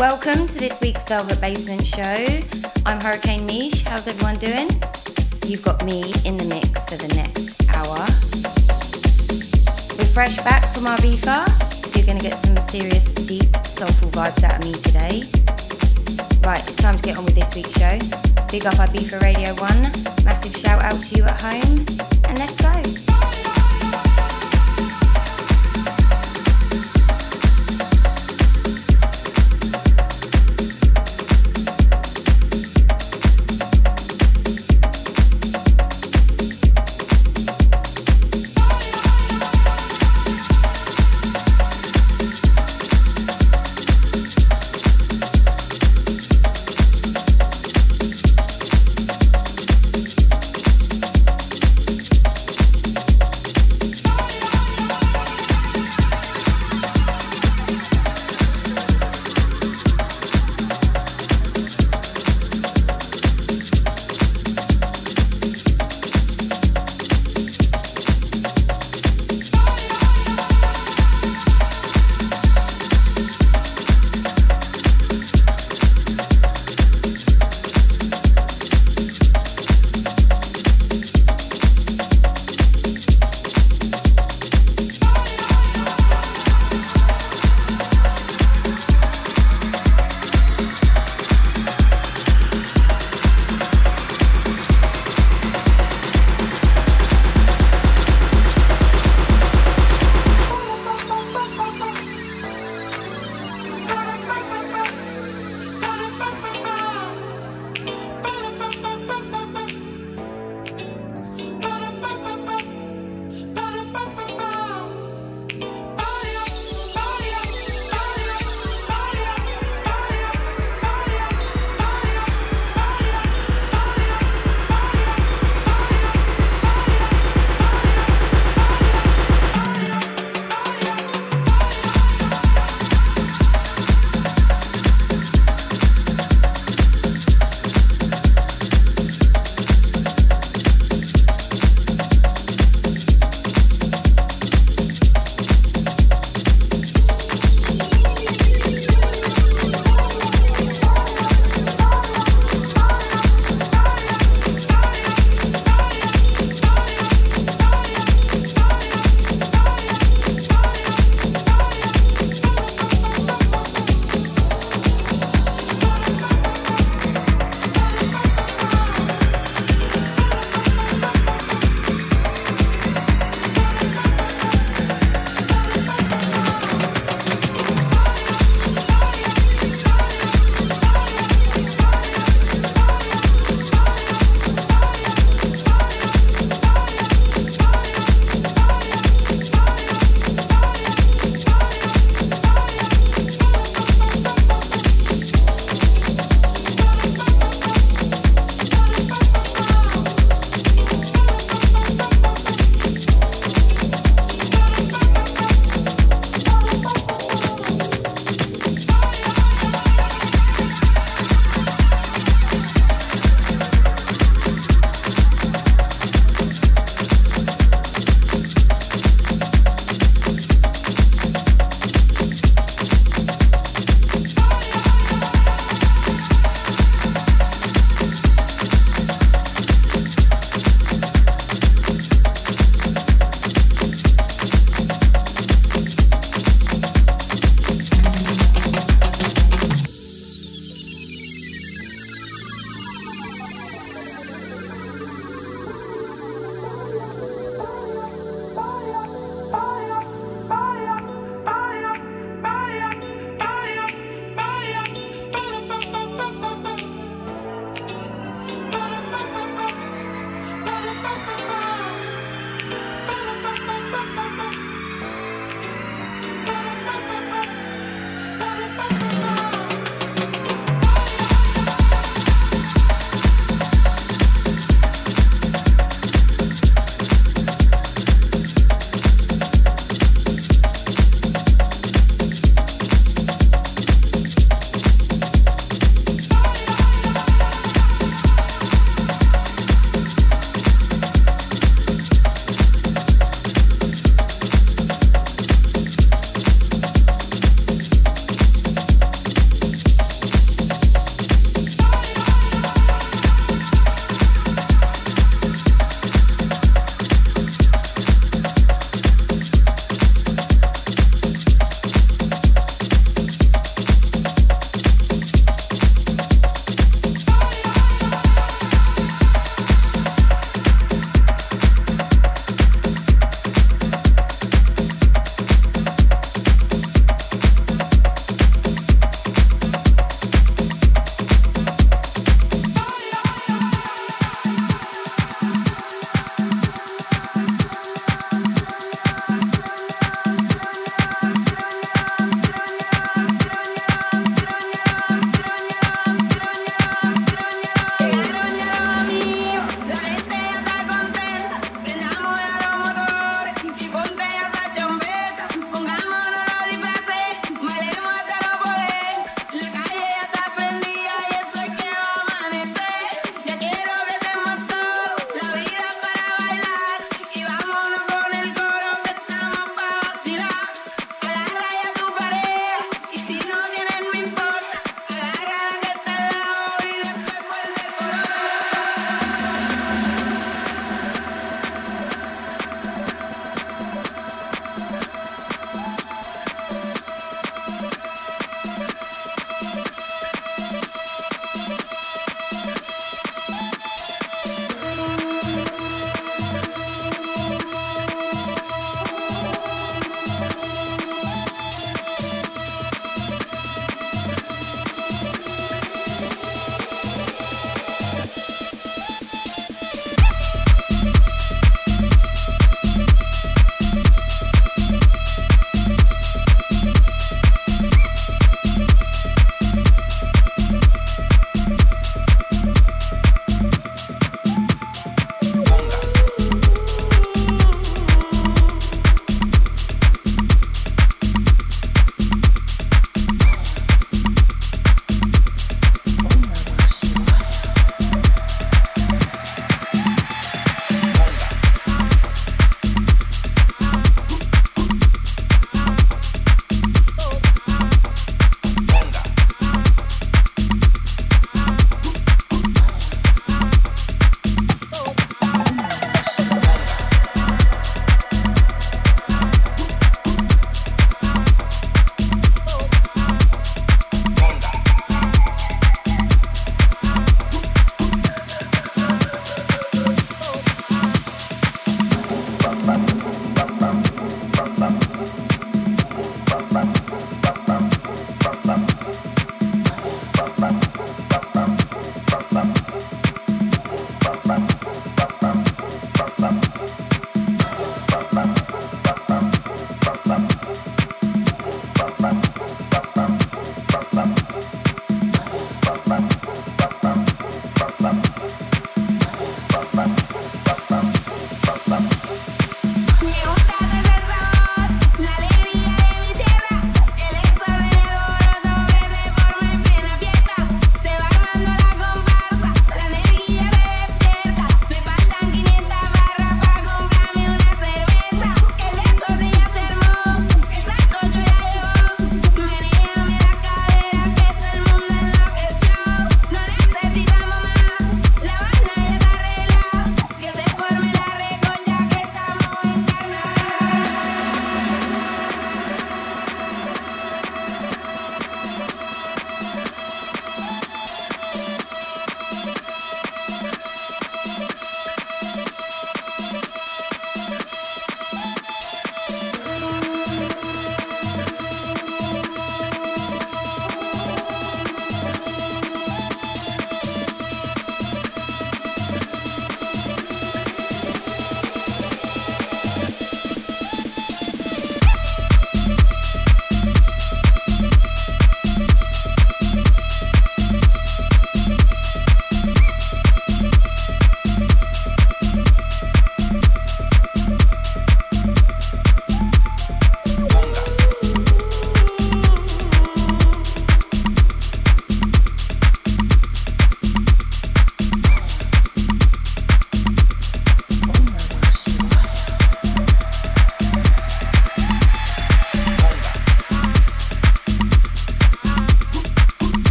Welcome to this week's Velvet Basement Show. I'm Hurricane Mish. How's everyone doing? You've got me in the mix for the next hour. We're fresh back from our so you're going to get some serious, deep, soulful vibes out of me today. Right, it's time to get on with this week's show. Big up Ibiza Radio 1, massive shout out to you at home, and let's go.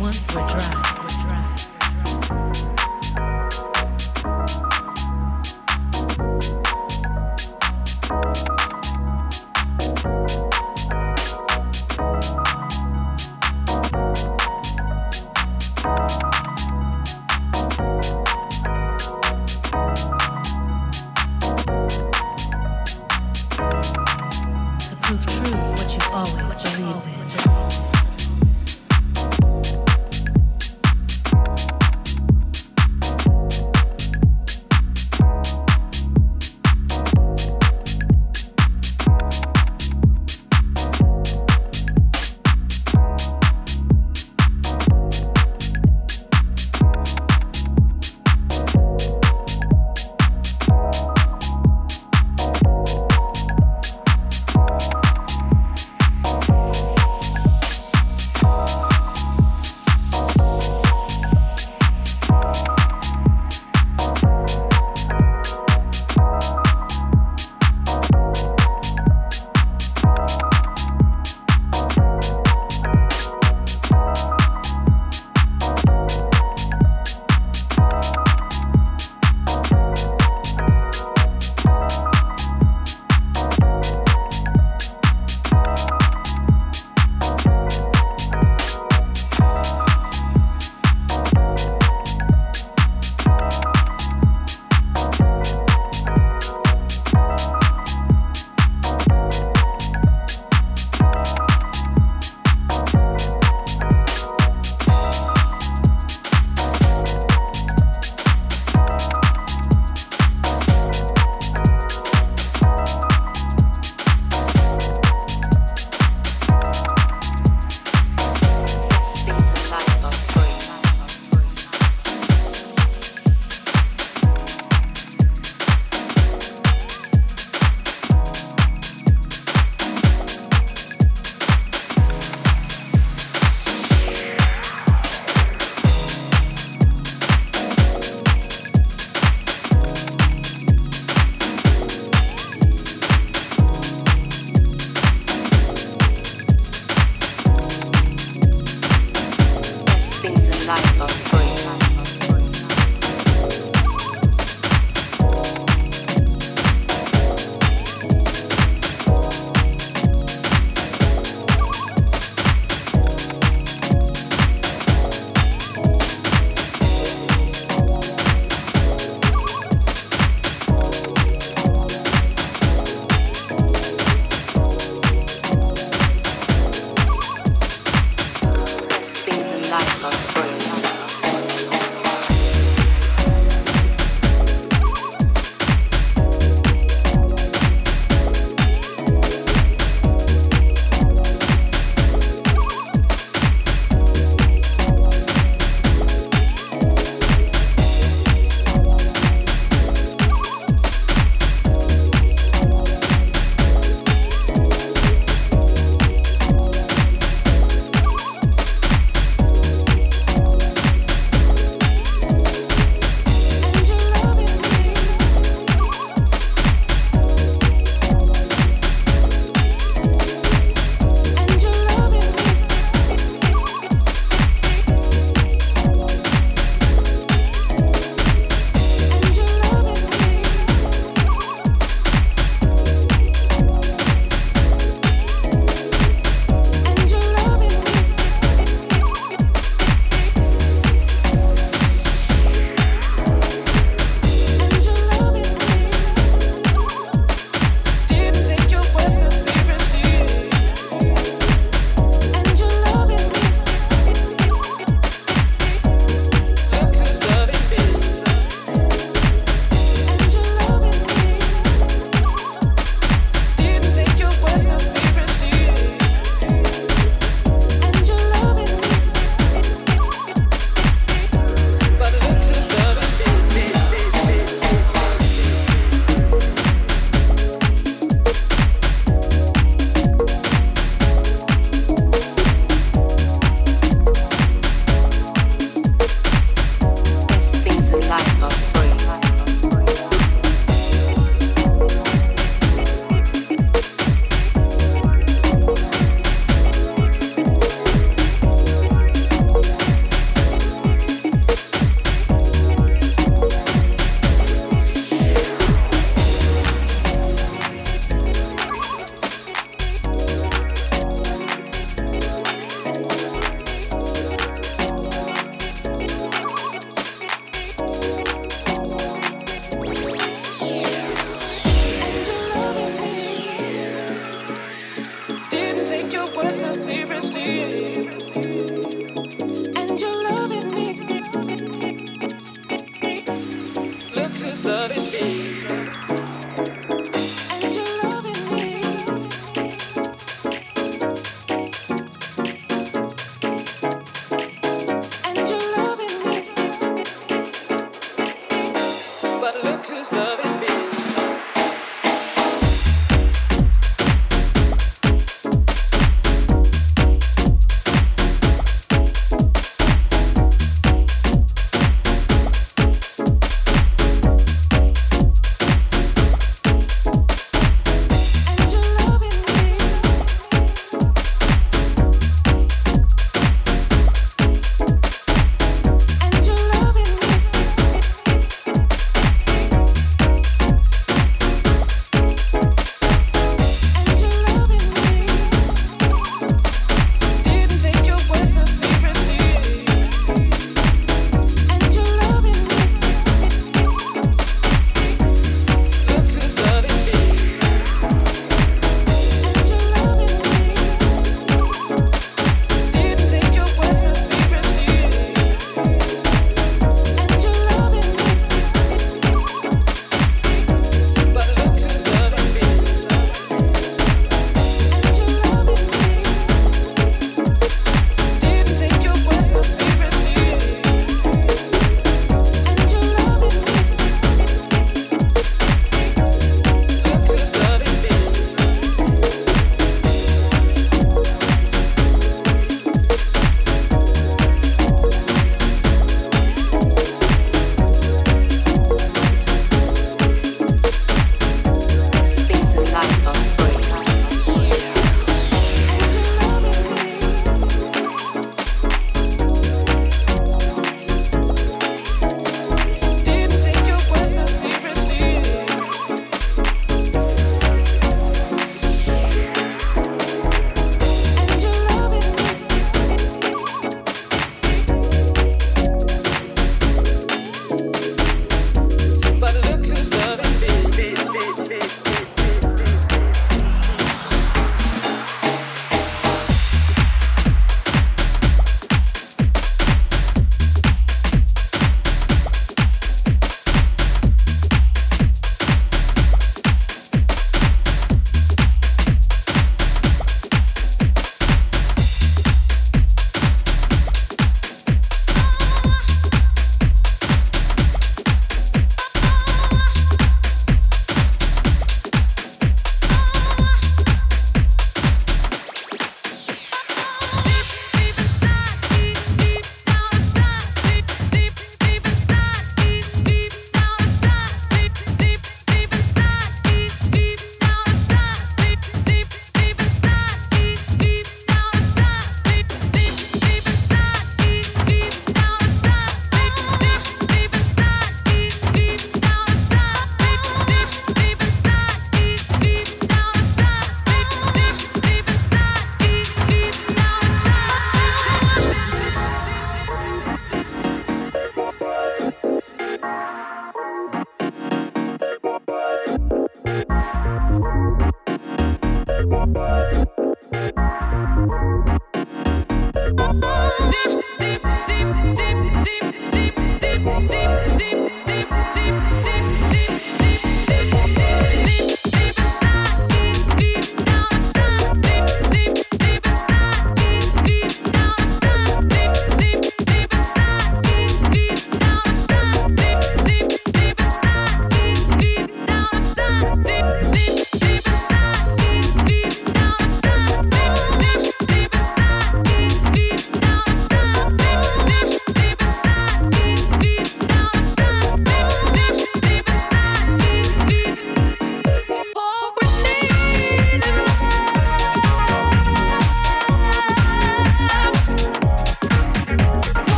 Once we're dry.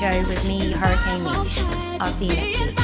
Show with me, Hurricane. I'll see you next week.